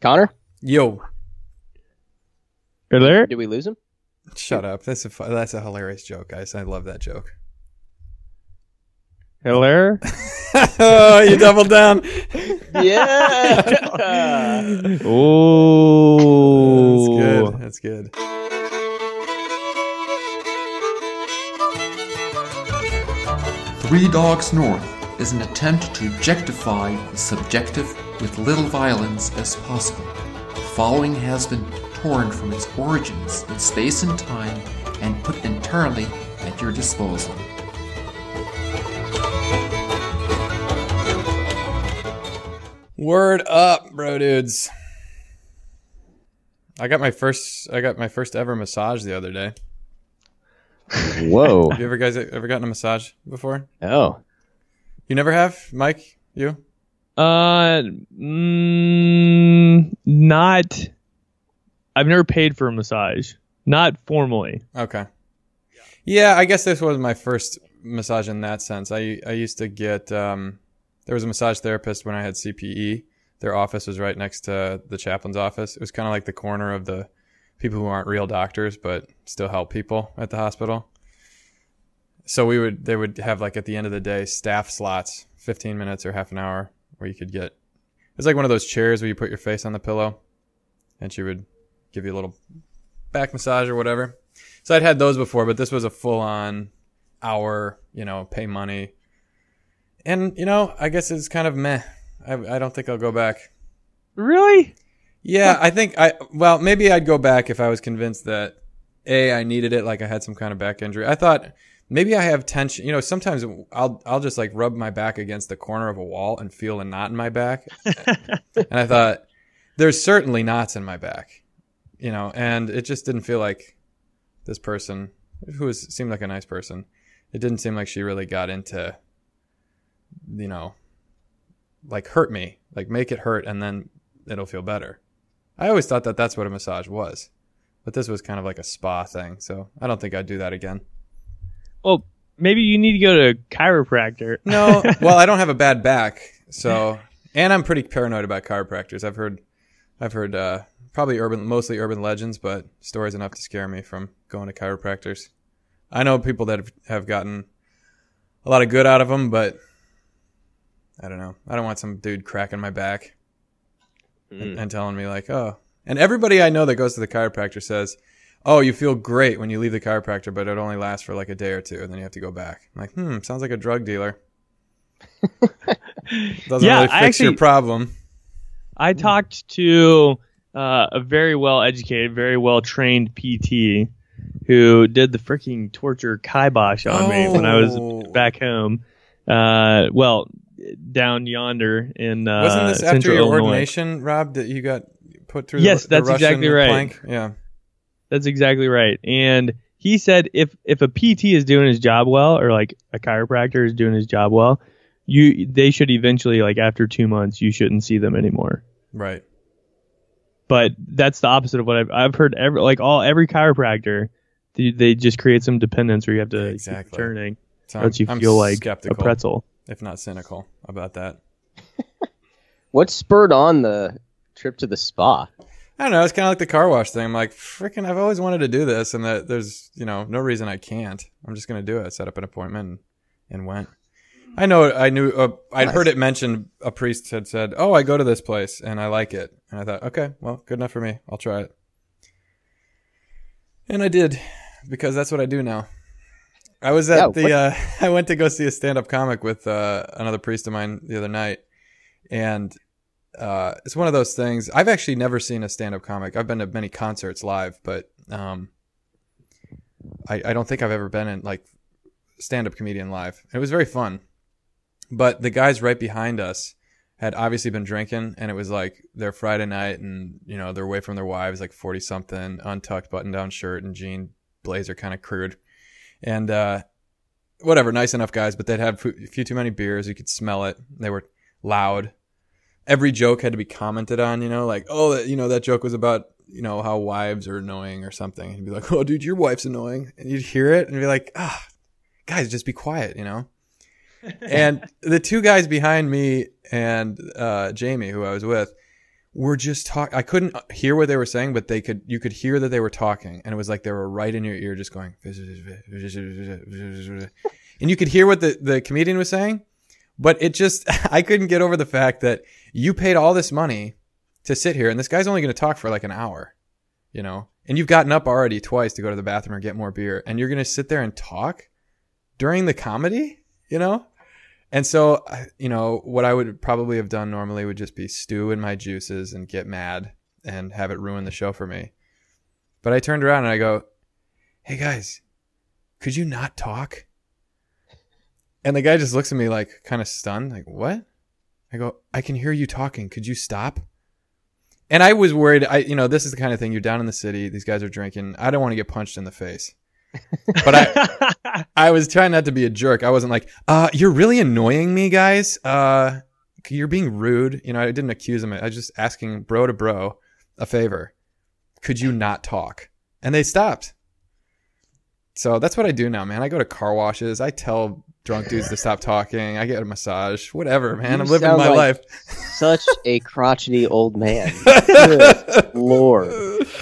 Connor, Yo, You're there? did we lose him? shut up. That's a fu- that's a hilarious joke, guys. I love that joke. Hello? oh, you doubled down. Yeah. Oh. That's good. That's good. Three Dogs North is an attempt to objectify the subjective with little violence as possible. The following has been torn from its origins in space and time and put entirely at your disposal. Word up, bro, dudes. I got my first. I got my first ever massage the other day. Whoa. Have you ever guys ever gotten a massage before? Oh. You never have, Mike. You? Uh, mm, not. I've never paid for a massage. Not formally. Okay. Yeah, I guess this was my first massage in that sense. I I used to get um, there was a massage therapist when I had CPE. Their office was right next to the chaplain's office. It was kind of like the corner of the people who aren't real doctors but still help people at the hospital. So we would they would have like at the end of the day staff slots, 15 minutes or half an hour where you could get it's like one of those chairs where you put your face on the pillow and she would give you a little back massage or whatever. So I'd had those before, but this was a full on hour, you know, pay money. And, you know, I guess it's kind of meh. I, I don't think I'll go back. Really? Yeah, I think I, well, maybe I'd go back if I was convinced that A, I needed it, like I had some kind of back injury. I thought maybe I have tension. You know, sometimes I'll, I'll just like rub my back against the corner of a wall and feel a knot in my back. and I thought, there's certainly knots in my back, you know, and it just didn't feel like this person, who was, seemed like a nice person, it didn't seem like she really got into, you know, like hurt me, like make it hurt and then it'll feel better. I always thought that that's what a massage was, but this was kind of like a spa thing. So I don't think I'd do that again. Well, maybe you need to go to a chiropractor. No, well, I don't have a bad back, so and I'm pretty paranoid about chiropractors. I've heard, I've heard uh, probably urban, mostly urban legends, but stories enough to scare me from going to chiropractors. I know people that have, have gotten a lot of good out of them, but I don't know. I don't want some dude cracking my back and, and telling me like, oh. And everybody I know that goes to the chiropractor says, oh, you feel great when you leave the chiropractor, but it only lasts for like a day or two, and then you have to go back. I'm like, hmm, sounds like a drug dealer. Doesn't Yeah, really fix I your actually- problem. I talked to uh, a very well educated, very well trained PT who did the freaking torture kibosh on me when I was Oh. back home. Uh, well, down yonder in uh, Wasn't this after your Illinois. ordination, Rob, that you got put through? Yes, the, that's exactly right. plank? Yeah. That's exactly right. And he said if if a PT is doing his job well, or like a chiropractor is doing his job well, you they should eventually like after two months you shouldn't see them anymore. Right. But that's the opposite of what I've I've heard. Every like all every chiropractor, they, they just create some dependence where you have to keep Exactly. turning. So lets you I'm feel like skeptical, a pretzel. if not cynical, about that. What spurred on the trip to the spa? I don't know. It's kind of like the car wash thing. I'm like, freaking, I've always wanted to do this, and that there's, you know, no reason I can't. I'm just gonna do it. Set up an appointment and, and went. I know. I knew. Uh, I'd Nice. heard it mentioned. A priest had said, "Oh, I go to this place and I like it." And I thought, okay, well, good enough for me. I'll try it. And I did, because that's what I do now. I was at Yeah, the. Uh, I went to go see a stand-up comic with uh, another priest of mine the other night, and uh, it's one of those things. I've actually never seen a stand-up comic. I've been to many concerts live, but um, I, I don't think I've ever been in like stand-up comedian live. It was very fun, but the guys right behind us had obviously been drinking, and it was like their Friday night, and you know they're away from their wives, like forty something, untucked button-down shirt and jean blazer, kind of crude, and uh, whatever, nice enough guys, but they'd had a few too many beers. You could smell it. They were loud every joke had to be commented on, you know, like, oh, that, you know, that joke was about, you know, how wives are annoying or something. And he'd be like, oh, dude, your wife's annoying. And you'd hear it and be like, ah, guys, just be quiet, you know? and the two guys behind me and uh, Jamie, who I was with, were just talking. I couldn't hear what they were saying, but they could. You could hear that they were talking, and it was like they were right in your ear, just going. And you could hear what the the comedian was saying, but it just I couldn't get over the fact that you paid all this money to sit here, and this guy's only going to talk for like an hour, you know, and you've gotten up already twice to go to the bathroom or get more beer, and you're going to sit there and talk during the comedy, you know. And so, you know, what I would probably have done normally would just be stew in my juices and get mad and have it ruin the show for me. But I turned around and I go, "Hey guys, could you not talk?" And the guy just looks at me like kind of stunned, like, "What?" I go, "I can hear you talking. Could you stop?" And I was worried. I, you know, this is the kind of thing. You're down in the city. These guys are drinking. I don't want to get punched in the face. But I, I was trying not to be a jerk. I wasn't like, uh, you're really annoying me, guys. Uh, you're being rude. You know, I didn't accuse him. I was just asking bro to bro a favor. Could you not talk? And they stopped. So that's what I do now, man. I go to car washes. I tell drunk dudes to stop talking. I get a massage, whatever, man. You I'm living my like- life. Such a crotchety old man. Lord.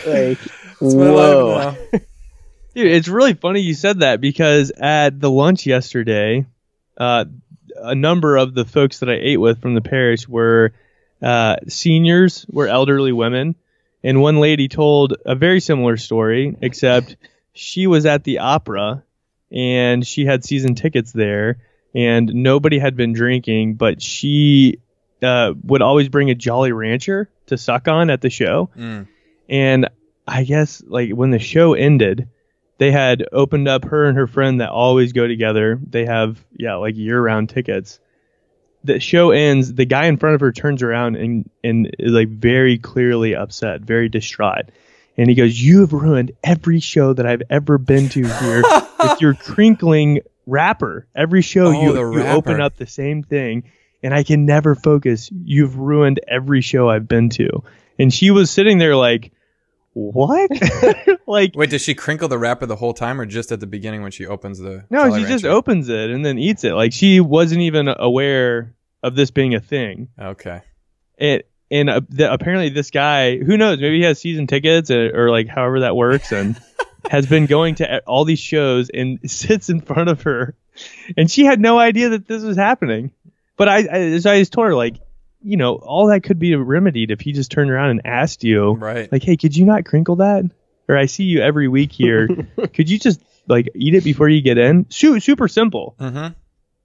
Like, whoa. Dude, it's really funny you said that because at the lunch yesterday, uh, a number of the folks that I ate with from the parish were uh, seniors, were elderly women, and one lady told a very similar story, except she was at the opera and she had season tickets there, and nobody had been drinking, but she uh, would always bring a Jolly Rancher to suck on at the show. Mm. And I guess like when the show ended, they had opened up her and her friend that always go together. They have yeah like year round tickets. The show ends. The guy in front of her turns around and and is like very clearly upset, very distraught. And he goes, "You have ruined every show that I've ever been to here with your crinkling wrapper. Every show Oh, you, you open up the same thing, and I can never focus. You've ruined every show I've been to." And she was sitting there like, "What?" like, Wait, does she crinkle the wrapper the whole time, or just at the beginning when she opens the? no, she just opens it and then eats it. Like she wasn't even aware of this being a thing. Okay. It and uh, the, apparently this guy, who knows, maybe he has season tickets or, or like however that works, and has been going to all these shows and sits in front of her, and she had no idea that this was happening. But I, I, so I just told her like, you know, all that could be remedied if he just turned around and asked you, Right. like, hey, could you not crinkle that? Or I see you every week here. could you just like eat it before you get in? Su- super simple. Mm-hmm.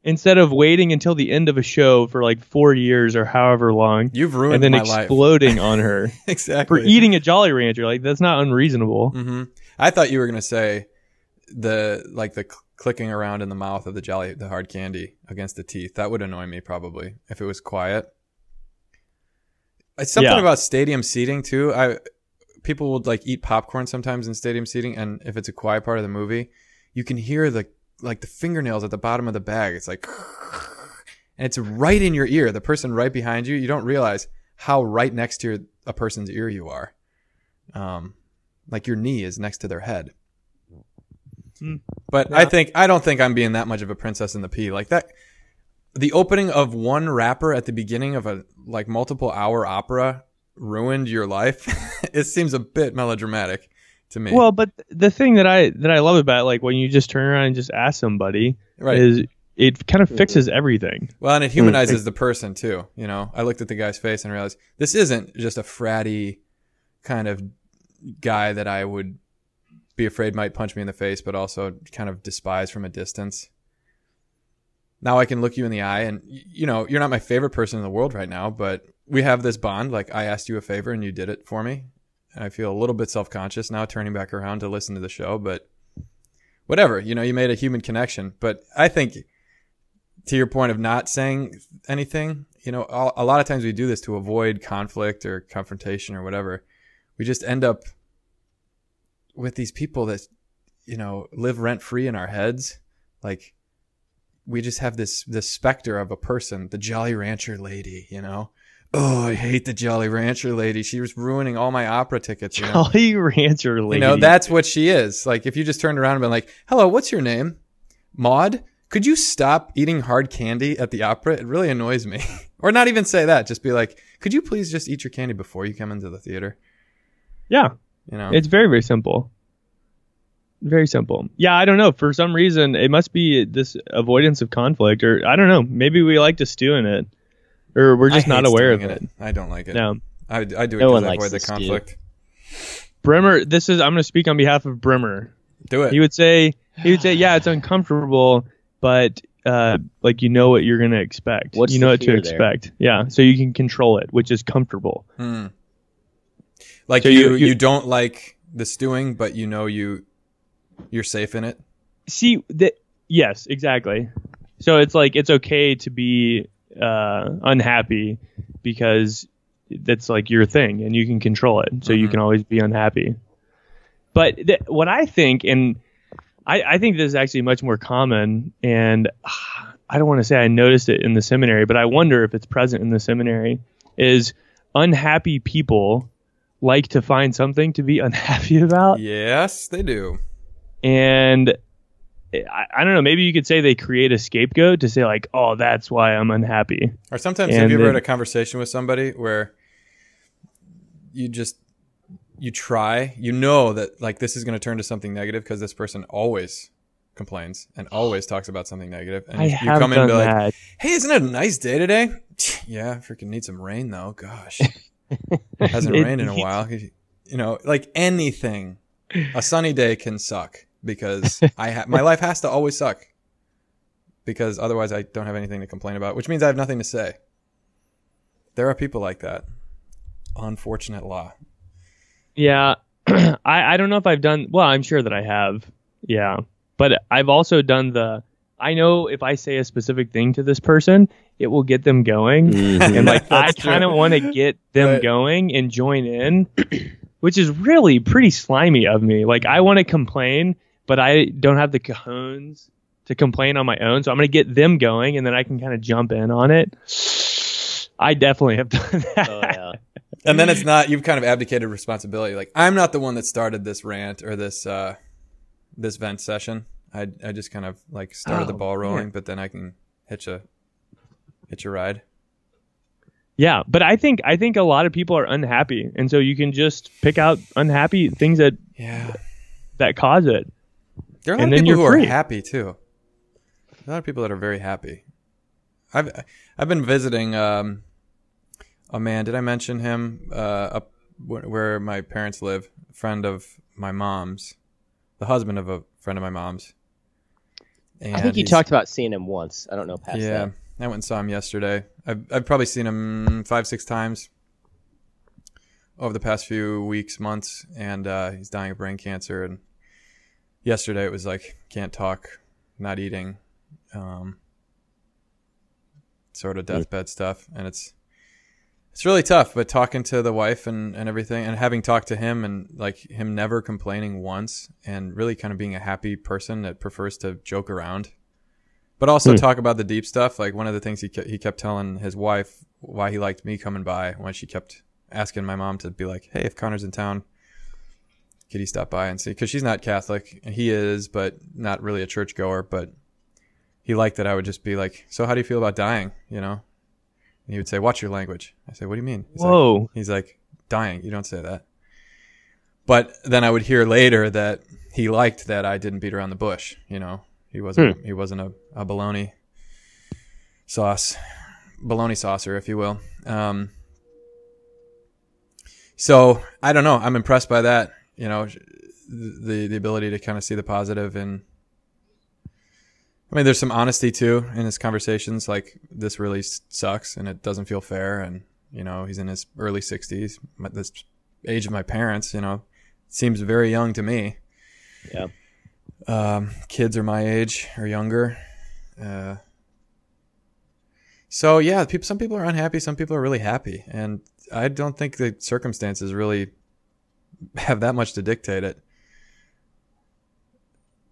Instead of waiting until the end of a show for like four years or however long, You've ruined and then my life. exploding on her exactly for eating a Jolly Rancher. Like that's not unreasonable. hmm I thought you were gonna say the like the cl- clicking around in the mouth of the jelly, the hard candy against the teeth. That would annoy me probably if it was quiet. It's something Yeah. about stadium seating too. I people would like eat popcorn sometimes in stadium seating, and if it's a quiet part of the movie, you can hear the like the fingernails at the bottom of the bag. It's like, and it's right in your ear. The person right behind you, you don't realize how right next to your, a person's ear you are. Um, like your knee is next to their head. Hmm. But I think I don't think I'm being that much of a princess in the pea like that. The opening of one wrapper at the beginning of a like multiple hour opera ruined your life. it seems a bit melodramatic to me. Well, but the thing that I that I love about it, like when you just turn around and just ask somebody, right. is it kind of mm-hmm. fixes everything. Well, and it humanizes mm. the person too. You know, I looked at the guy's face and realized this isn't just a fratty kind of guy that I would be afraid might punch me in the face, but also kind of despise from a distance. Now I can look you in the eye, and you know, you're not my favorite person in the world right now, but we have this bond. Like I asked you a favor and you did it for me. I feel a little bit self conscious now turning back around to listen to the show, but whatever, you know, you made a human connection. But I think to your point of not saying anything, you know, a lot of times we do this to avoid conflict or confrontation or whatever. We just end up with these people that, you know, live rent free in our heads. Like we just have this, this specter of a person, the Jolly Rancher lady, you know? Oh, I hate the Jolly Rancher lady. She was ruining all my opera tickets. You know? Jolly Rancher lady. You know, that's what she is. Like, if you just turned around and been like, hello, what's your name? Maud? could you stop eating hard candy at the opera? It really annoys me. or not even say that. Just be like, could you please just eat your candy before you come into the theater? Yeah, You know, it's very very simple. Very simple. Yeah, I don't know. For some reason, it must be this avoidance of conflict, or I don't know. Maybe we like to stew in it, or we're just not aware of stewing it. I don't like it. No. I, I do it No because one I avoid the to stew. conflict. Brimmer, this is I'm going to speak on behalf of Brimmer. Do it. He would say he would say, yeah, it's uncomfortable, but uh, like you know what you're going to expect. What's you know what to fear there? expect. Yeah, so you can control it, which is comfortable. Hmm. Like So you, you- you, you- don't like the stewing, but you know you you're safe in it. See that? Yes, exactly. So it's like it's okay to be uh, unhappy because that's like your thing and you can control it. So you Mhm. can always be unhappy. But th- what I think, and I, I think this is actually much more common, and ah, I don't want to say I noticed it in the seminary, but I wonder if it's present in the seminary, is unhappy people like to find something to be unhappy about. Yes, they do. And I, I don't know, maybe you could say they create a scapegoat to say, like, oh, that's why I'm unhappy. Or sometimes And have you ever had a conversation with somebody where you just you try, you know that like this is going to turn to something negative because this person always complains and always talks about something negative, and I you, come in and be like, that. "Hey, isn't it a nice day today?" yeah, freaking need some rain though. Gosh, hasn't rained in a while. You know, like anything, a sunny day can suck because I ha- my life has to always suck because otherwise I don't have anything to complain about, which means I have nothing to say. There are people like that. Unfortunate law. Yeah. I, I don't know if I've done, well, I'm sure that I have. Yeah. But I've also done the, I know if I say a specific thing to this person, it will get them going. Mhm. and like I kind of want to get them Right. going and join in, which is really pretty slimy of me. Like I want to complain, but I don't have the cajones to complain on my own. So I'm going to get them going, and then I can kind of jump in on it. I definitely have done that. Oh, yeah. And then it's not you've kind of abdicated responsibility. Like I'm not the one that started this rant or this uh this vent session. I I just kind of like started the Oh, ball rolling, man. but then I can hitch a hitch a ride. Yeah, but I think I think a lot of people are unhappy, and so you can just pick out unhappy things that Yeah. that cause it. There are a lot And of people who you're are free. happy too. A lot of people that are very happy. I've I've been visiting um, a man. Did I mention him? Uh, up where my parents live. A friend of my mom's, the husband of a friend of my mom's. And I think you talked about seeing him once. I don't know past Yeah, that. I went and saw him yesterday. I've I've probably seen him five six times over the past few weeks months, and uh, he's dying of brain cancer. And yesterday it was like can't talk, not eating, um, sort of deathbed stuff, and it's it's really tough. But talking to the wife and and everything, and having talked to him, and like him never complaining once, and really kind of being a happy person that prefers to joke around but also Hmm. talk about the deep stuff. Like one of the things he ke- he kept telling his wife why he liked me coming by when she kept asking my mom to be like, "Hey, if Connor's in town, could he stop by and see?" Because she's not Catholic, he is, but not really a churchgoer. But he liked that I would just be like, "So how do you feel about dying?" You know, and he would say, "Watch your language." I say, "What do you mean?" He's like- Whoa. He's like, dying. You don't say that. But then I would hear later that he liked that I didn't beat around the bush. You know, he wasn't he wasn't a, a baloney sauce, baloney saucer, if you will. Um, so I don't know. I'm impressed by that. You know, the the ability to kind of see the positive and. I mean, there's some honesty too in his conversations. Like this really sucks, and it doesn't feel fair. And you know, he's in his early 60s, my, this age of my parents. You know, seems very young to me. Yeah. Um, kids are my age or younger. Uh, so yeah, people. Some people are unhappy. Some people are really happy, and I don't think the circumstances really have that much to dictate it.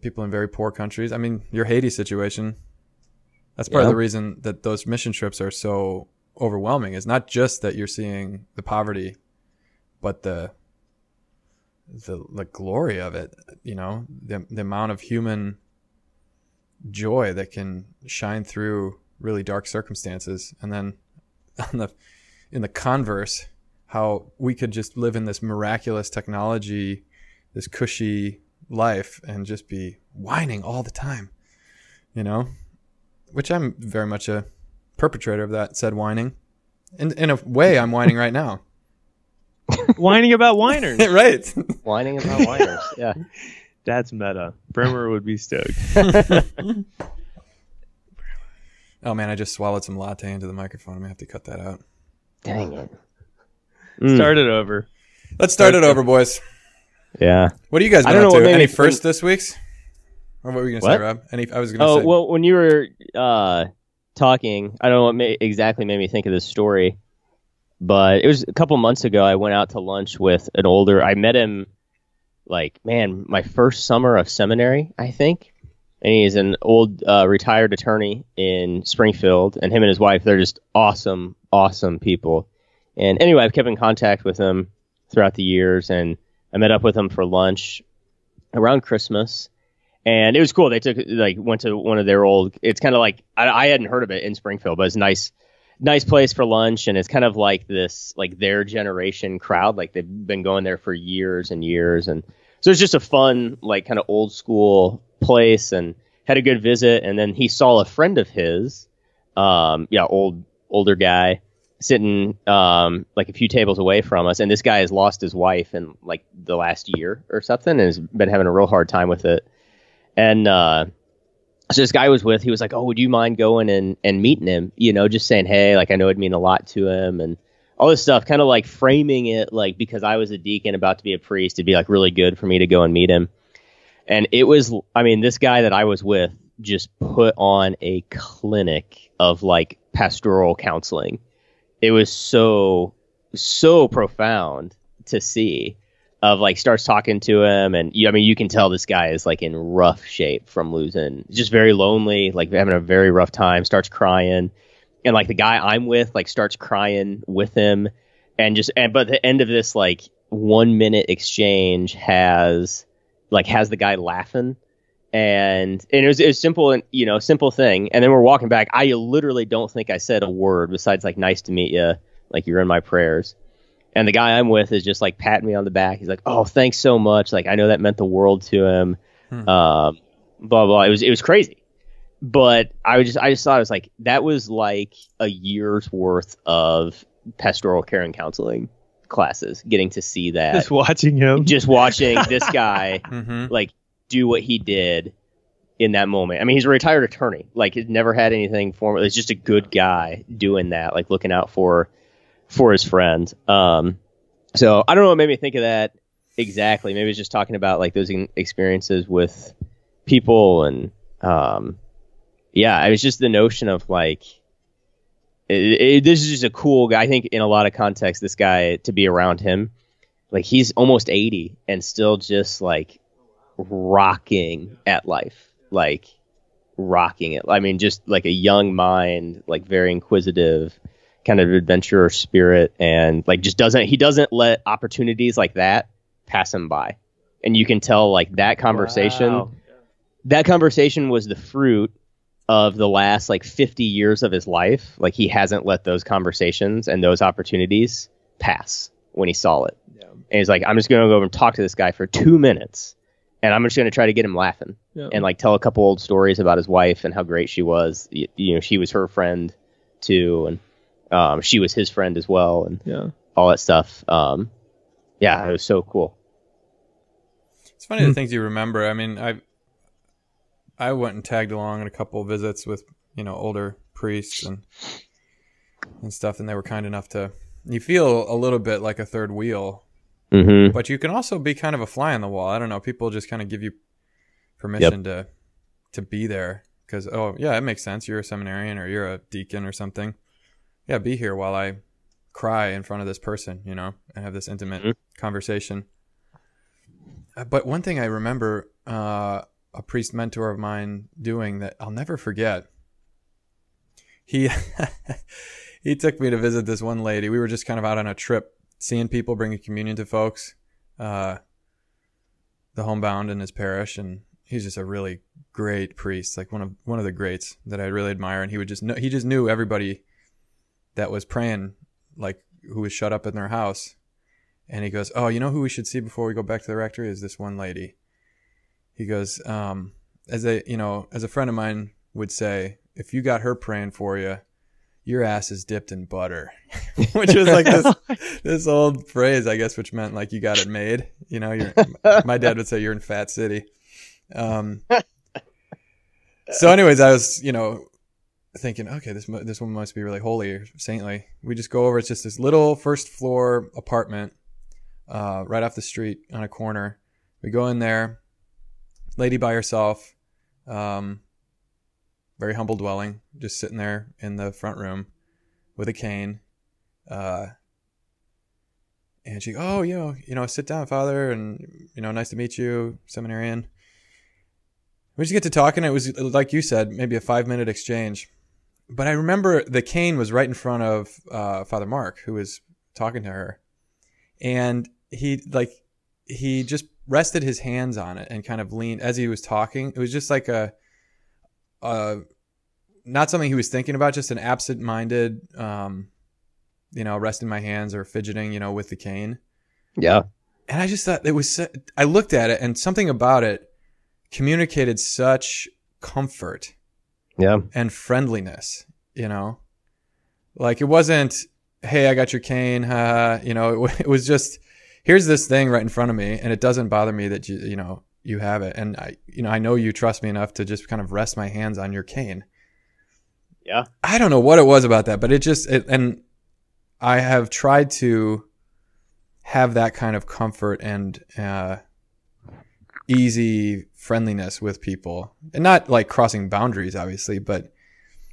People in very poor countries. I mean, your Haiti situation. That's part of the reason that those mission trips are so overwhelming. Is not just that you're seeing the poverty, but the the the glory of it. You know, the the amount of human joy that can shine through really dark circumstances. And then on the in the converse, how we could just live in this miraculous technology, this cushy life, and just be whining all the time. You know, which I'm very much a perpetrator of that said whining. In in a way, I'm whining right now. Whining about whiners. right. Whining about whiners. Yeah. That's meta. Bremer would be stoked. Oh man, I just swallowed some latte into the microphone. I'm gonna have to cut that out. Dang it. Start it over. Let's start it over, boys. Yeah. What are you guys I been don't know to? Any me first this week's? Or what were you gonna say, Rob? Any? I was gonna say Oh say. well, when you were uh, talking, I don't know what ma- exactly made me think of this story, but it was a couple months ago. I went out to lunch with an older. I met him, like man, my first summer of seminary, I think, and he's an old uh, retired attorney in Springfield, and him and his wife, they're just awesome, awesome people. And anyway, I've kept in contact with him throughout the years, and I met up with him for lunch around Christmas and it was cool. They took like went to one of their old. It's kind of like I, I hadn't heard of it in Springfield, but it's nice, nice place for lunch, and it's kind of like this like their generation crowd. Like they've been going there for years and years, and so it's just a fun like kind of old school place, and had a good visit. And then he saw a friend of his, um, yeah, old older guy sitting um like a few tables away from us and this guy has lost his wife in like the last year or something and has been having a real hard time with it and uh, so this guy was with, he was like, "Oh, would you mind going and and meeting him? You know, just saying, hey, like I know it'd mean a lot to him, and all this stuff. Kind of like framing it like because I was a deacon about to be a priest, it'd be like really good for me to go and meet him. And it was, I mean, this guy that I was with just put on a clinic of like pastoral counseling. It was so so profound to see of like starts talking to him and you, I mean you can tell this guy is like in rough shape from losing. Just very lonely like having a very rough time starts crying. And like the guy I'm with like starts crying with him. And just and but the end of this like one minute exchange has like has the guy laughing and and it was, it was simple and you know simple thing and then we're walking back I literally don't think I said a word besides like nice to meet you like you're in my prayers and the guy I'm with is just like patting me on the back. He's like, "Oh, thanks so much. Like, I know that meant the world to him." Hmm. Um, blah blah. It was it was crazy, but I was just I just thought it was like that was like a year's worth of pastoral care and counseling classes. Getting to see that, Just watching him. just watching this guy hmm like do what he did in that moment. I mean, he's a retired attorney. Like, he's never had anything formal. He's just a good guy doing that, like looking out for for his friend. Um, so I don't know what made me think of that exactly. Maybe it's just talking about like those experiences with people and um, yeah, it was just the notion of like. It, it, this is just a cool guy. I think in a lot of context, this guy to be around him, like he's almost 80 and still just like rocking at life like rocking it. I mean just like a young mind like very inquisitive kind of adventurer spirit and like just doesn't he doesn't let opportunities like that pass him by. And you can tell like that conversation Wow. that conversation was the fruit of the last like 50 years of his life. Like he hasn't let those conversations and those opportunities pass when he saw it. And he's like i'm just going to go over and talk to this guy for two minutes and i'm just going to try to get him laughing Yeah. and like tell a couple old stories about his wife and how great she was you, you know she was her friend too and um, she was his friend as well and yeah. all that stuff um, yeah it was so cool It's funny Hmm. the things you remember. I mean, I I went and tagged along in a couple of visits with you know older priests and and stuff, and they were kind enough to. You feel a little bit like a third wheel, mm-hmm. but you can also be kind of a fly on the wall. I don't know. People just kind of give you permission to to be there because oh yeah, it makes sense. You're a seminarian or you're a deacon or something. Yeah, be here while I cry in front of this person, you know, and have this intimate Mhm. conversation. Uh, But one thing I remember uh, a priest mentor of mine doing that I'll never forget. He he took me to visit this one lady. We were just kind of out on a trip, seeing people bringing communion to folks, uh, the homebound in his parish, and he's just a really great priest, like one of one of the greats that I really admire. And he would just know he just knew everybody that was praying, like who was shut up in their house. And he goes, "Oh, you know who we should see before we go back to the rectory is this one lady." He goes, um, as a you know, as a friend of mine would say, if you got her praying for you, your ass is dipped in butter, which was like this this old phrase, I guess, which meant like you got it made. You know, you're, my dad would say you're in Fat City. Um, so, anyways, I was you know thinking, okay, this this one must be really holy or saintly. We just go over. It's just this little first floor apartment, uh, right off the street on a corner. We go in there, lady by herself. Um, very humble dwelling, just sitting there in the front room with a cane. Uh, and she, oh, you know, you know, sit down, father, and you know, nice to meet you, seminarian. We just get to talking. It was like you said, maybe a five minute exchange. But I remember the cane was right in front of uh, Father Mark, who was talking to her, and he like he just rested his hands on it and kind of leaned as he was talking. It was just like a, uh, not something he was thinking about, just an absent-minded, um, you know, resting my hands or fidgeting, you know, with the cane. Yeah. And I just thought it was. I looked at it and something about it communicated such comfort Yeah. and friendliness. You know, like it wasn't, "Hey, I got your cane," haha. you know, it, it was just, "Here's this thing right in front of me, and it doesn't bother me that you, you know, you have it, and I, you know, I know you trust me enough to just kind of rest my hands on your cane." Yeah. I don't know what it was about that, but it just, it, and I have tried to have that kind of comfort and uh, easy friendliness with people, and not like crossing boundaries, obviously, but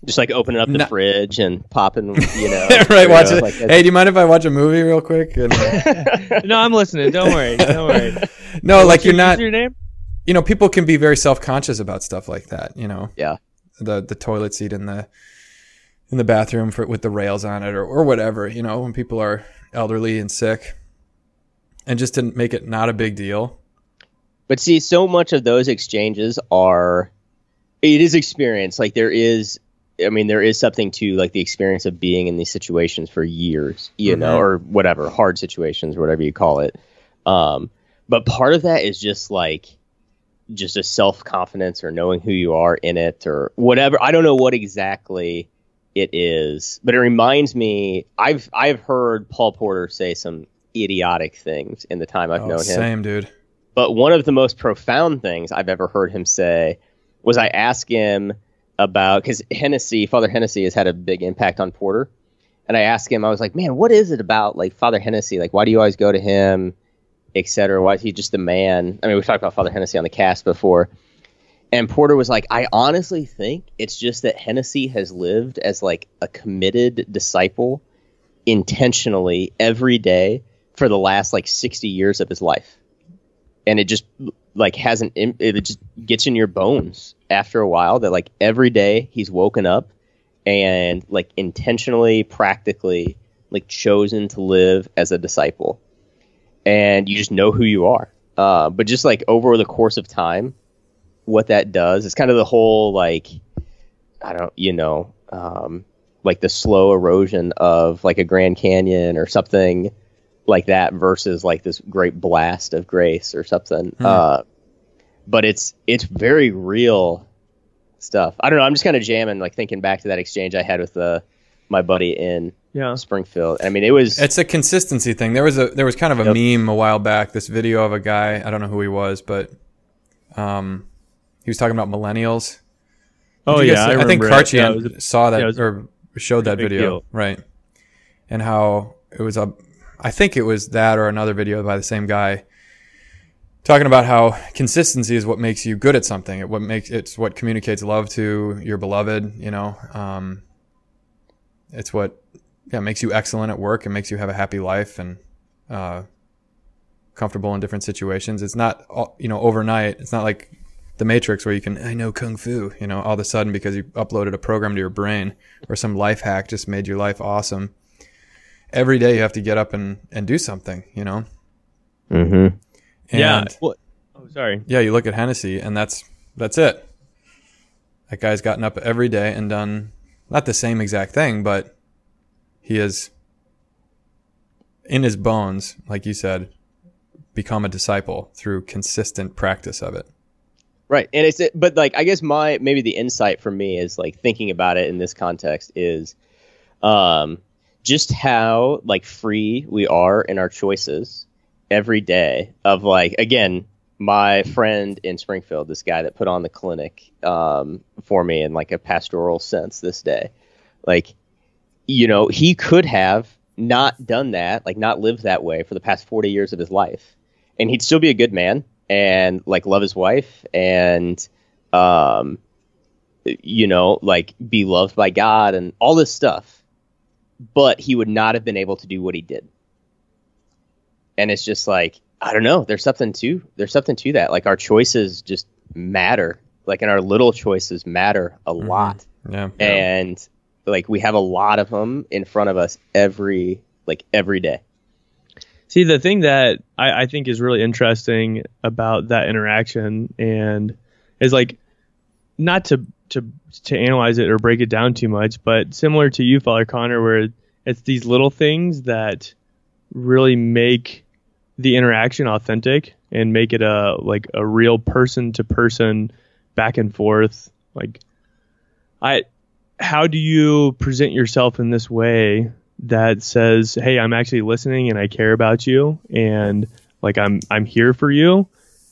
Just like opening up the No- fridge and popping, you know. right, you watch know, it. like hey, do you mind if I watch a movie real quick? And, uh, no, I'm listening. Don't worry. Don't worry. no, like What's you're your not. username? You know, people can be very self conscious about stuff like that. You know, Yeah. the the toilet seat in the in the bathroom for with the rails on it, or or whatever. You know, when people are elderly and sick, and just to make it not a big deal. But see, so much of those exchanges are, it is experience. Like there is, I mean, there is something to like the experience of being in these situations for years, you know, Mhm. or whatever, hard situations, or whatever you call it. Um, but part of that is just like, just a self confidence or knowing who you are in it or whatever. I don't know what exactly it is, but it reminds me. I've I've heard Paul Porter say some idiotic things in the time I've Oh, known him. same, dude. But one of the most profound things I've ever heard him say was I asked him about because Hennessy, Father Hennessy, has had a big impact on Porter, and I asked him, I was like, man, what is it about like Father Hennessy? Like, why do you always go to him, etc. Why is he just a man? I mean, we've talked about Father Hennessy on the cast before, and Porter was like, I honestly think it's just that Hennessy has lived as like a committed disciple intentionally every day for the last like 60 years of his life and it just like hasn't it just gets in your bones after a while that like every day he's woken up and like intentionally practically like chosen to live as a disciple and you just know who you are uh, but just like over the course of time what that does is kind of the whole like i don't you know um, like the slow erosion of like a grand canyon or something like that versus like this great blast of grace or something. Hmm. Uh, but it's it's very real stuff. I don't know. I'm just kind of jamming, like thinking back to that exchange I had with uh, my buddy in Yeah. Springfield. I mean, it was It's a consistency thing. There was a there was kind of a Yep. meme a while back. This video of a guy. I don't know who he was, but um, he was talking about millennials. Oh Did you yeah, guys- I, I, think remember it. Yeah, Karchian it was a- saw that yeah, it was a or showed that video, deal. right? And how it was a, I think it was that or another video by the same guy talking about how consistency is what makes you good at something. It what makes it's what communicates love to your beloved. You know, um, it's what yeah makes you excellent at work and makes you have a happy life and uh, comfortable in different situations. It's not you know overnight. It's not like the Matrix where you can I know kung fu. You know, all of a sudden because you uploaded a program to your brain or some life hack just made your life awesome. Every day you have to get up and and do something. You know. mm-hmm. Yeah. And- Well, Oh, sorry. Yeah, you look at Hennessy, and that's that's it. That guy's gotten up every day and done not the same exact thing, but he has, in his bones, like you said, become a disciple through consistent practice of it. Right. And it's but like I guess my maybe the insight for me is like thinking about it in this context is um just how like free we are in our choices every day of like again my friend in Springfield this guy that put on the clinic um for me in like a pastoral sense this day. Like you know he could have not done that like not lived that way for the past 40 years of his life. And he'd still be a good man and like love his wife and um you know like be loved by god and all this stuff. But he would not have been able to do what he did and it's just like i don't know there's something to there's something to that. Like our choices just matter. Like and our little choices matter a mm-hmm. lot. Yeah. and like we have a lot of them in front of us every like every day. See, the thing that I, I think is really interesting about that interaction and is like not to to to analyze it or break it down too much, but similar to you, Father Connor, where it's these little things that really make the interaction authentic and make it a like a real person to person back and forth. Like I how do you present yourself in this way that says, "Hey, I'm actually listening and I care about you and like I'm I'm here for you."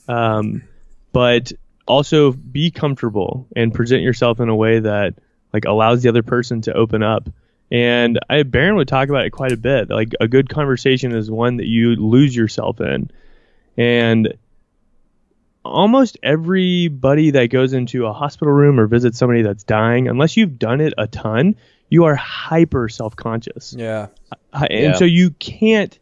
Um, but also be comfortable and present yourself in a way that like allows the other person to open up. And I Baron would talk about it quite a bit. Like a good conversation is one that you lose yourself in. And almost everybody that goes into a hospital room or visits somebody that's dying, unless you've done it a ton, you are hyper self-conscious. Yeah. Uh, and Yeah. so you can't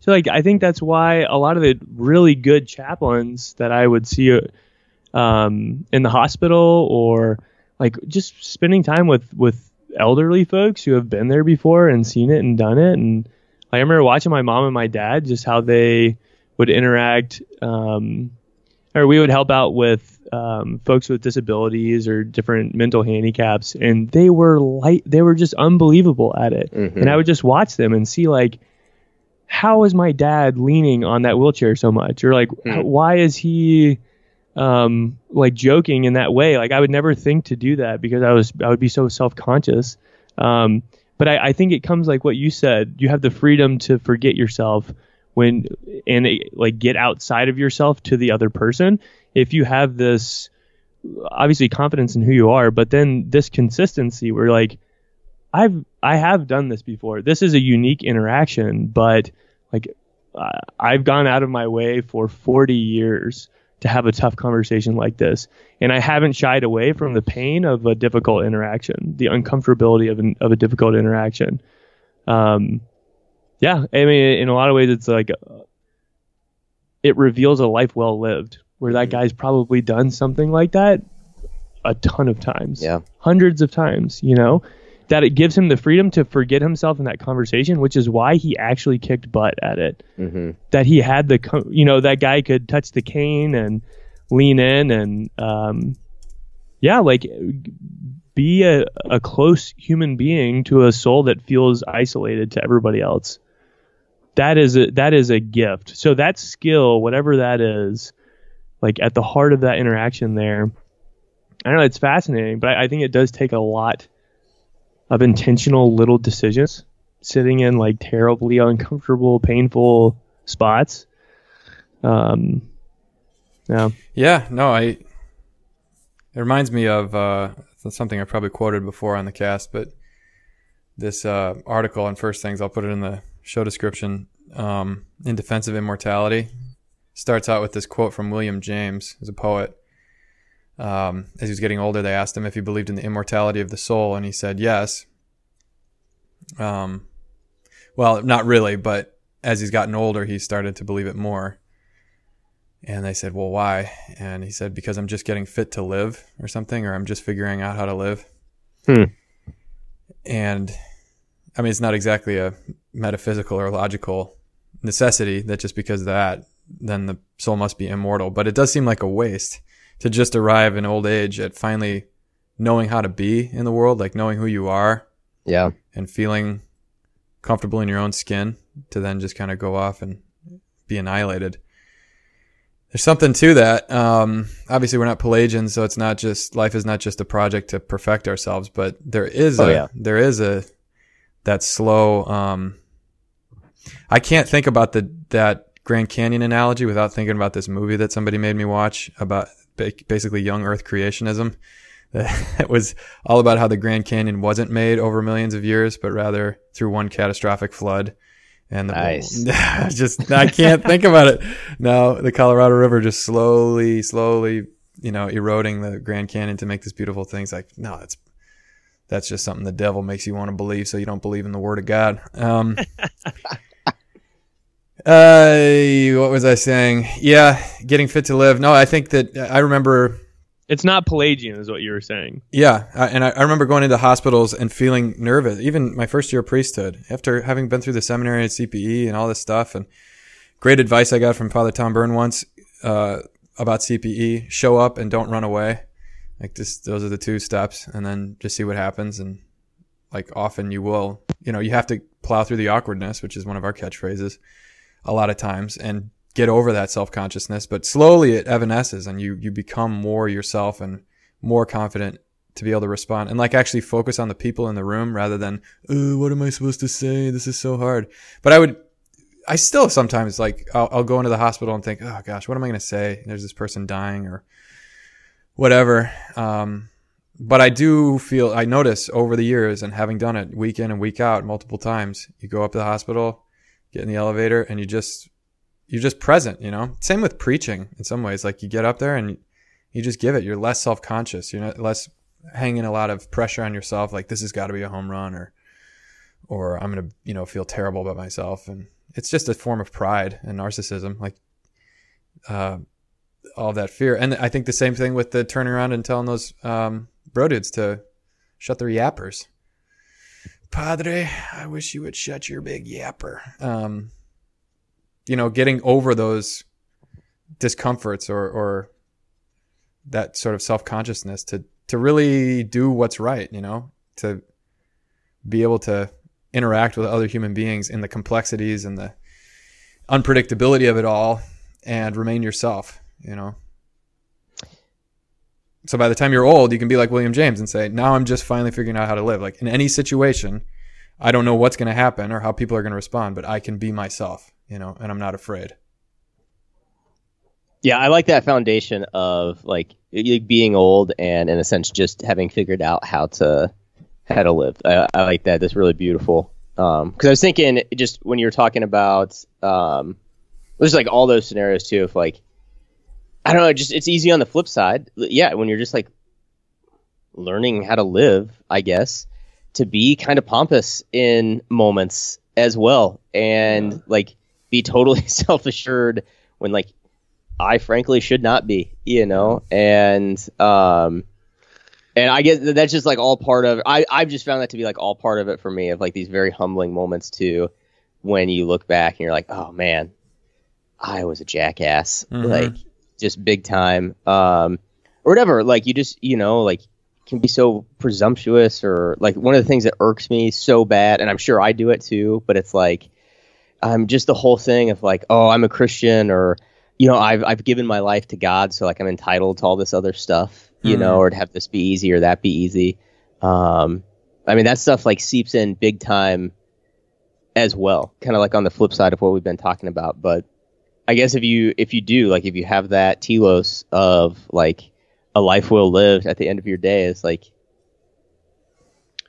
so like i think that's why a lot of the really good chaplains that i would see uh, um, in the hospital or like just spending time with with elderly folks who have been there before and seen it and done it and i remember watching my mom and my dad just how they would interact um, or we would help out with um, folks with disabilities or different mental handicaps and they were light they were just unbelievable at it Mhm. and i would just watch them and see like how is my dad leaning on that wheelchair so much or like Hmm. why is he um like joking in that way like i would never think to do that because i was i would be so self-conscious um but i, I think it comes like what you said you have the freedom to forget yourself when and eh, like get outside of yourself to the other person if you have this obviously confidence in who you are but then this consistency where like I've I have done this before. This is a unique interaction, but like uh, I've gone out of my way for 40 years to have a tough conversation like this, and I haven't shied away from the pain of a difficult interaction, the uncomfortability of an, of a difficult interaction. Um, yeah, I mean, in a lot of ways, it's like uh, it reveals a life well lived, where that guy's probably done something like that a ton of times. Yeah. Hundreds of times, you know, that it gives him the freedom to forget himself in that conversation, which is why he actually kicked butt at it. hmm That he had the, you know, that guy could touch the cane and lean in and, um, yeah, like be a, a close human being to a soul that feels isolated to everybody else. That is a, that is a gift. So that skill, whatever that is, like at the heart of that interaction there, I don't know, it's fascinating, but I, I think it does take a lot of intentional little decisions, sitting in like terribly uncomfortable, painful spots. Um, yeah, Yeah, no, I. It reminds me of uh, something I probably quoted before on the cast, but this uh, article on First Things, I'll put it in the show description. Um, in Defense of Immortality, starts out with this quote from William James, who's a poet. Um, as he was getting older, they asked him if he believed in the immortality of the soul, and he said yes. Um, well, not really, but as he's gotten older, he started to believe it more. And they said, Well, why? And he said, Because I'm just getting fit to live or something, or I'm just figuring out how to live. Hmm. And I mean, it's not exactly a metaphysical or logical necessity that just because of that, then the soul must be immortal. But it does seem like a waste to just arrive in old age at finally knowing how to be in the world, like knowing who you are Yeah. and feeling comfortable in your own skin to then just kind of go off and be annihilated. There's something to that. Um, obviously, we're not Pelagians, so it's not just life is not just a project to perfect ourselves, but there is Oh, a yeah. there is a that slow. Um, I can't think about the that Grand Canyon analogy without thinking about this movie that somebody made me watch about basically young Earth creationism. It was all about how the Grand Canyon wasn't made over millions of years, but rather through one catastrophic flood. And the, Nice. just I can't think about it now. The Colorado River just slowly, slowly, you know, eroding the Grand Canyon to make this beautiful thing. It's like no, that's that's just something the devil makes you want to believe, so you don't believe in the Word of God. Um, uh, what was I saying? Yeah, getting fit to live. No, I think that I remember It's not Pelagian, is what you were saying. yeah, I, and I, I remember going into hospitals and feeling nervous. Even my first year of priesthood, after having been through the seminary and CPE and all this stuff, and great advice I got from Father Tom Byrne once uh, about CPE: show up and don't run away. Like this, those are the two steps, and then just see what happens. And like often you will, you know, you have to plow through the awkwardness, which is one of our catchphrases, a lot of times, and get over that self consciousness. But slowly it evanesces, and you you become more yourself and more confident to be able to respond and like actually focus on the people in the room rather than what am I supposed to say? This is so hard. But I would, I still sometimes like I'll, I'll go into the hospital and think, oh gosh, what am I going to say? There's this person dying or whatever. Um, but I do feel I notice over the years and having done it week in and week out multiple times, you go up to the hospital, get in the elevator, and you just you're just present. You know, same with preaching in some ways. Like you get up there and you just give it. You're less self conscious. You're not less hanging a lot of pressure on yourself. Like this has got to be a home run or or I'm gonna you know feel terrible about myself. And it's just a form of pride and narcissism. Like uh, all that fear. And I think the same thing with the turning around and telling those um, bro dudes to shut their yappers. Padre, I wish you would shut your big yapper. Um, you know, getting over those discomforts or, or that sort of self consciousness to, to really do what's right, you know, to be able to interact with other human beings in the complexities and the unpredictability of it all and remain yourself, you know. So by the time you're old, you can be like William James and say, "Now I'm just finally figuring out how to live." Like in any situation, I don't know what's going to happen or how people are going to respond, but I can be myself, you know, and I'm not afraid. Yeah, I like that foundation of like being old and in a sense just having figured out how to how to live. I, I like that. That's really beautiful. Um, because I was thinking just when you were talking about um, there's like all those scenarios too. If like I don't know, just it's easy on the flip side. Yeah, when you're just like learning how to live, I guess, to be kind of pompous in moments as well, and like be totally self assured when like I frankly should not be, you know, and um, and I guess that's just like all part of. I I've just found that to be like all part of it for me of like these very humbling moments too, when you look back and you're like, oh man, I was a jackass, Mhm. like just big time, um, or whatever. Like you just you know like can be so presumptuous or like one of the things that irks me so bad, and I'm sure I do it too, but it's like. I'm just the whole thing of like, oh, I'm a Christian, or you know, I've I've given my life to God, so like I'm entitled to all this other stuff, you Mhm. know, or to have this be easy or that be easy. Um, I mean, that stuff like seeps in big time as well, kind of like on the flip side of what we've been talking about. But I guess if you if you do like if you have that telos of like a life well lived at the end of your day, it's like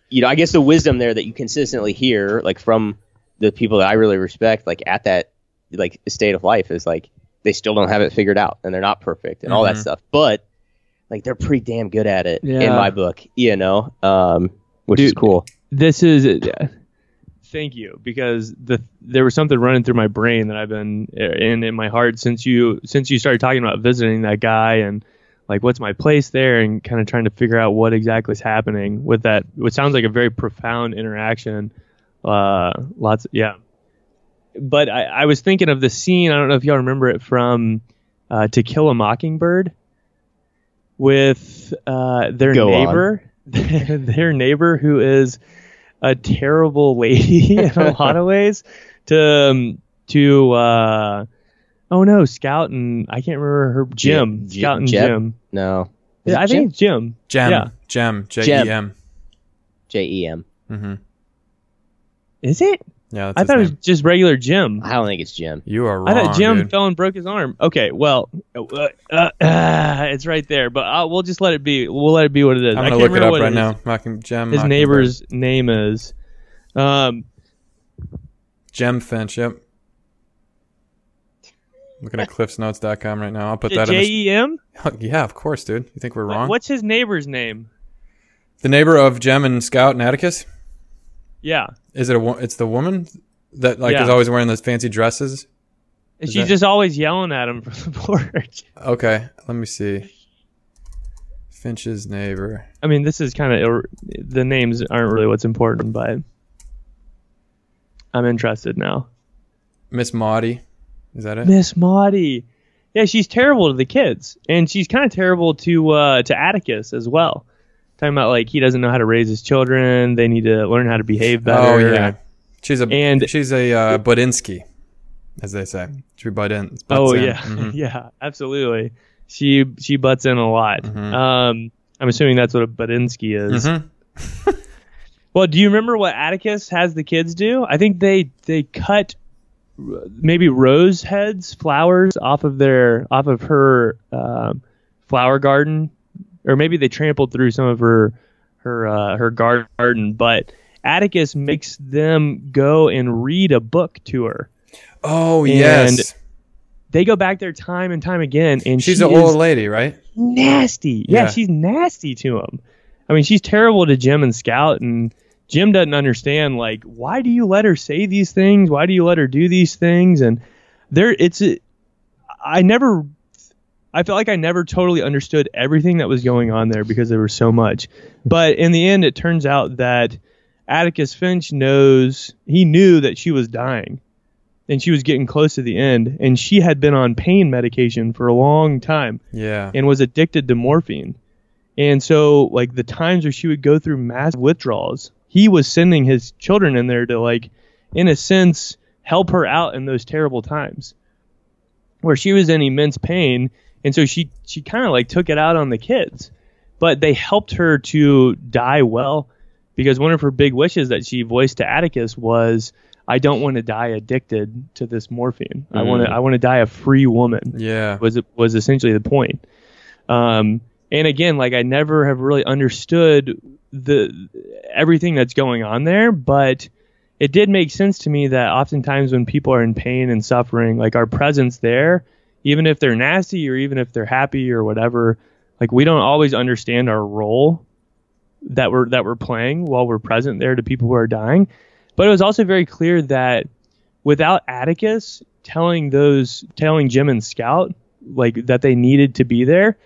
you know, I guess the wisdom there that you consistently hear, like from the people that I really respect, like at that like state of life, is like they still don't have it figured out and they're not perfect and all that Mhm. stuff, but like they're pretty damn good at it in my book, you know, um, which is cool. this is thank you because the there was something running through my brain that I've been in in my heart since you since you started talking about visiting that guy and like what's my place there and kind of trying to figure out what exactly is happening with that what sounds like a very profound interaction uh lots yeah but I, I was thinking of the scene. I don't know if y'all remember it from uh, To Kill a Mockingbird with uh, their Go neighbor, their neighbor who is a terrible lady in a lot of ways. To um, to uh, oh no, Scout and I can't remember her Jim, J- Scout and Jeb? Jim. No. Is Yeah, I Jim? think it's Jim. Jem. Yeah. jim J E M. J E M. Mm-hmm. Is it? Yeah, that's I his thought it name. was just regular Jim. I don't think it's Jim. You are wrong. I thought Jim dude. fell and broke his arm. Okay, well, uh, uh, uh, it's right there, but uh, we'll just let it be. We'll let it be what it is. I'm I gonna can't look it remember up right his, now. Mocking, Jem. His Mockingbird. neighbor's name is. Um, Jem Finch. Yep. Looking at cliffsnotes.com right now. I'll put J that in. E M. The, yeah, of course, dude. You think we're wrong? What's his neighbor's name? The neighbor of Jem and Scout and Atticus. Yeah, Is it a? It's the woman that like Yeah. is always wearing those fancy dresses. Is she's that- just always yelling at him from the porch. Okay, let me see. Finch's neighbor. I mean, this is kind of the names aren't really what's important, but I'm interested now. Miss Maudie. Is that it? Miss Maudie. Yeah, she's terrible to the kids, and she's kind of terrible to uh, to Atticus as well. Talking about like he doesn't know how to raise his children. They need to learn how to behave better. Oh yeah. She's a And- she's a uh, Budinsky, as they say. She butt in. butts Oh in. yeah, Mhm. yeah, absolutely. She she butts in a lot. Mhm. Um, I'm assuming that's what a Budinsky is. Mhm. Well, do you remember what Atticus has the kids do? I think they they cut maybe rose heads, flowers off of their off of her um, flower garden, or maybe they trampled through some of her her uh, her garden. But Atticus makes them go and read a book to her. Oh And yes. They go back there time and time again, and She's she an old lady, right? nasty. Yeah, Yeah. she's nasty to him. I mean, she's terrible to Jim and Scout, and Jim doesn't understand. Like, why do you let her say these things? Why do you let her do these things? And there, it's. A, I never. I felt like I never totally understood everything that was going on there because there was so much. But in the end, it turns out that Atticus Finch knows he knew that she was dying, and she was getting close to the end, and she had been on pain medication for a long time Yeah. and was addicted to morphine. And so, like the times where she would go through mass withdrawals, he was sending his children in there to, like, in a sense, help her out in those terrible times where she was in immense pain. And so she, she kind of like took it out on the kids, but they helped her to die well because one of her big wishes that she voiced to Atticus was, I don't want to die addicted to this morphine. I want to, Mm. I want to die a free woman Yeah. was was essentially the point. Um, and again, like I never have really understood the everything that's going on there, but it did make sense to me that oftentimes when people are in pain and suffering, like our presence there, even if they're nasty or even if they're happy or whatever, like we don't always understand our role that we're that we're playing while we're present there to people who are dying. But it was also very clear that without Atticus telling those telling Jim and Scout like that they needed to be there,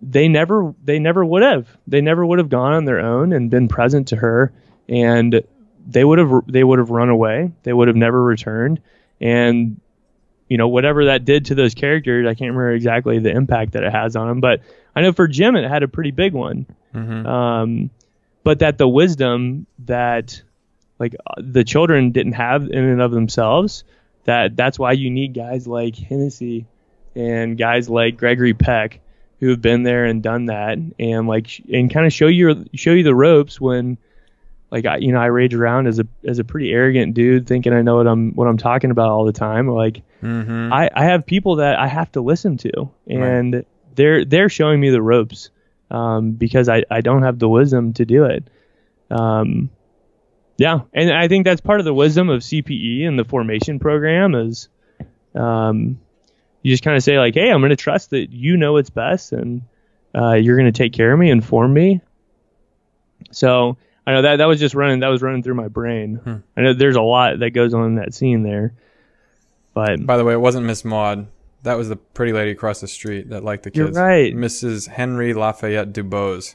they never they never would have. They never would have gone on their own and been present to her and they would have they would have run away. They would have never returned and you know whatever that did to those characters, I can't remember exactly the impact that it has on them, but I know for Jim it had a pretty big one. hmm Um, but that the wisdom that like uh, the children didn't have in and of themselves, that that's why you need guys like Hennessy and guys like Gregory Peck who have been there and done that and like and kind of show you show you the ropes when like I you know I rage around as a as a pretty arrogant dude thinking I know what I'm what I'm talking about all the time like hmm I, I have people that I have to listen to, and they're they're showing me the ropes um, because I, I don't have the wisdom to do it. Um, yeah, and I think that's part of the wisdom of CPE and the formation program is um, you just kind of say like, hey, I'm going to trust that you know what's best, and uh, you're going to take care of me, inform me. So I know that that was just running that was running through my brain. Hmm. I know there's a lot that goes on in that scene there, but By the way, it wasn't Miss Maud. That was the pretty lady across the street that liked the kids. You're kids. right. Mrs. Henry Lafayette Dubose.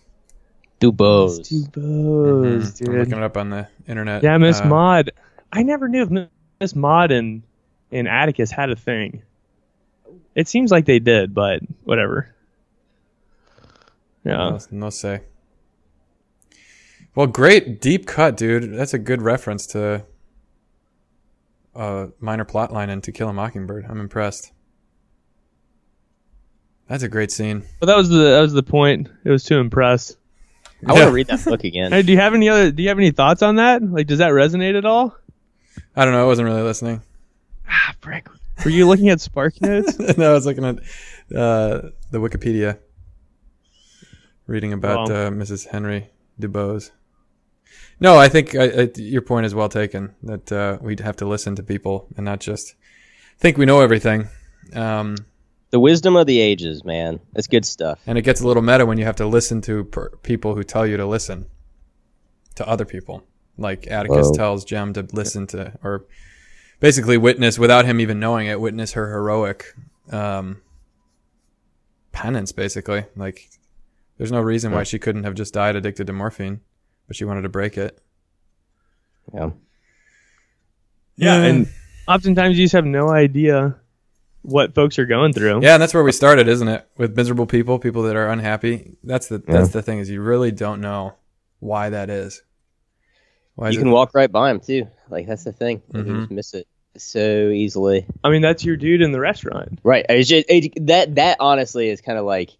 Dubose. Dubose, Mhm. I'm looking it up on the internet. Yeah, Miss Uh, Maud. I never knew if Miss Maud and and Atticus had a thing. It seems like they did, but whatever. Yeah. No, no say. Well, great deep cut, dude. That's a good reference to a minor plot line in To Kill a Mockingbird. I'm impressed. That's a great scene. But that was the that was the point. It was to impress. I want to read that book again. Hey, do you have any other? Do you have any thoughts on that? Like, does that resonate at all? I don't know. I wasn't really listening. Ah, frick. Were you looking at Spark Notes? no, I was looking at uh, the Wikipedia, reading about Well. uh, Mrs. Henry Dubose. No, I think I, I, your point is well taken. That uh, we'd have to listen to people and not just think we know everything. Um, the wisdom of the ages, man. That's good stuff. and it gets a little meta when you have to listen to per- people who tell you to listen to other people. Like Atticus Whoa. tells Jem to listen to, or basically witness without him even knowing it. Witness her heroic um, penance, basically. Like, there's no reason why she couldn't have just died addicted to morphine, but she wanted to break it. Yeah. yeah, and oftentimes you just have no idea what folks are going through. Yeah, and that's where we started, isn't it? With miserable people, people that are unhappy. That's the that's the thing is you really don't know why that is. Why is You it- can walk right by them too. Like that's the thing. Like, You mm-hmm. just miss it so easily. I mean, that's your dude in the restaurant. Right. It's just it, that that honestly is kind of like,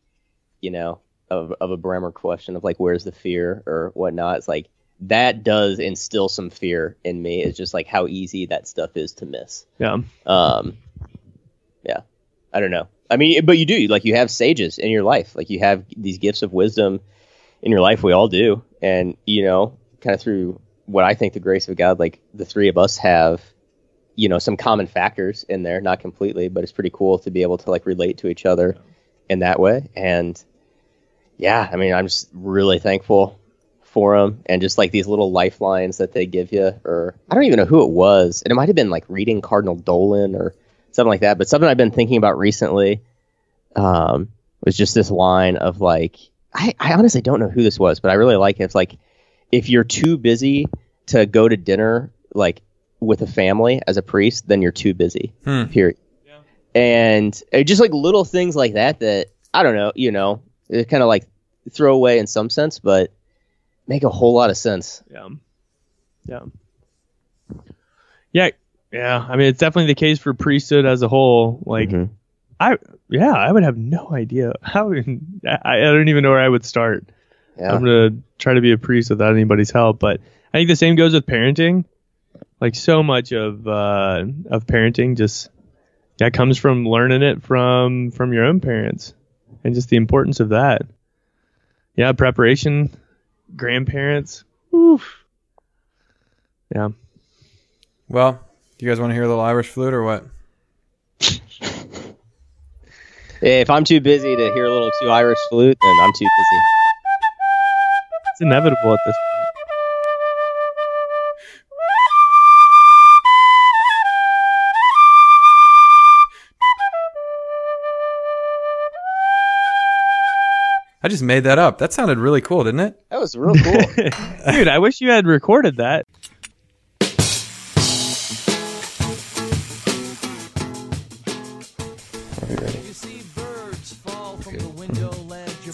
you know, of of a Bremer question of like where's the fear or whatnot. It's like that does instill some fear in me. It's just like how easy that stuff is to miss. Yeah. Um, yeah, I don't know. I mean, but you do like you have sages in your life. Like you have these gifts of wisdom in your life. We all do, and you know, kind of through what I think the grace of God, like the three of us have, you know, some common factors in there. Not completely, but it's pretty cool to be able to like relate to each other in that way. And yeah, I mean, I'm just really thankful for them and just like these little lifelines that they give you or i don't even know who it was and it might have been like reading cardinal dolan or something like that but something i've been thinking about recently um, was just this line of like I, I honestly don't know who this was but i really like it. It's like if you're too busy to go to dinner like with a family as a priest then you're too busy Hmm. period. And uh, just like little things like that that i don't know you know it kind of like throw away in some sense but make a whole lot of sense Yeah. Yeah. Yeah. Yeah. I mean, it's definitely the case for priesthood as a whole. Like, Mhm. I, yeah, I would have no idea how, I, I don't even know where I would start. yeah I'm going to try to be a priest without anybody's help. But I think the same goes with parenting. Like, so much of, uh, of parenting just, yeah, comes from learning it from, from your own parents and just the importance of that. Yeah. Preparation, grandparents. Oof. Yeah. Well, do you guys want to hear a little Irish flute or what? if i'm too busy to hear a little too irish flute then i'm too busy It's inevitable at this point. I just made that up. That sounded really cool, didn't it? that was real cool Dude, I wish you had recorded that.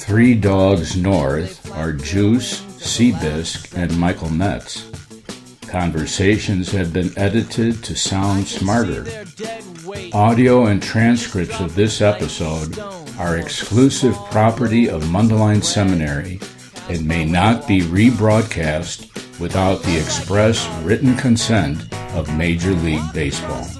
Three Dogs North are Juice, Seabisc, and Michael Metz. Conversations have been edited to sound smarter. Audio and transcripts of this episode are exclusive property of Mundelein Seminary and may not be rebroadcast without the express written consent of Major League Baseball.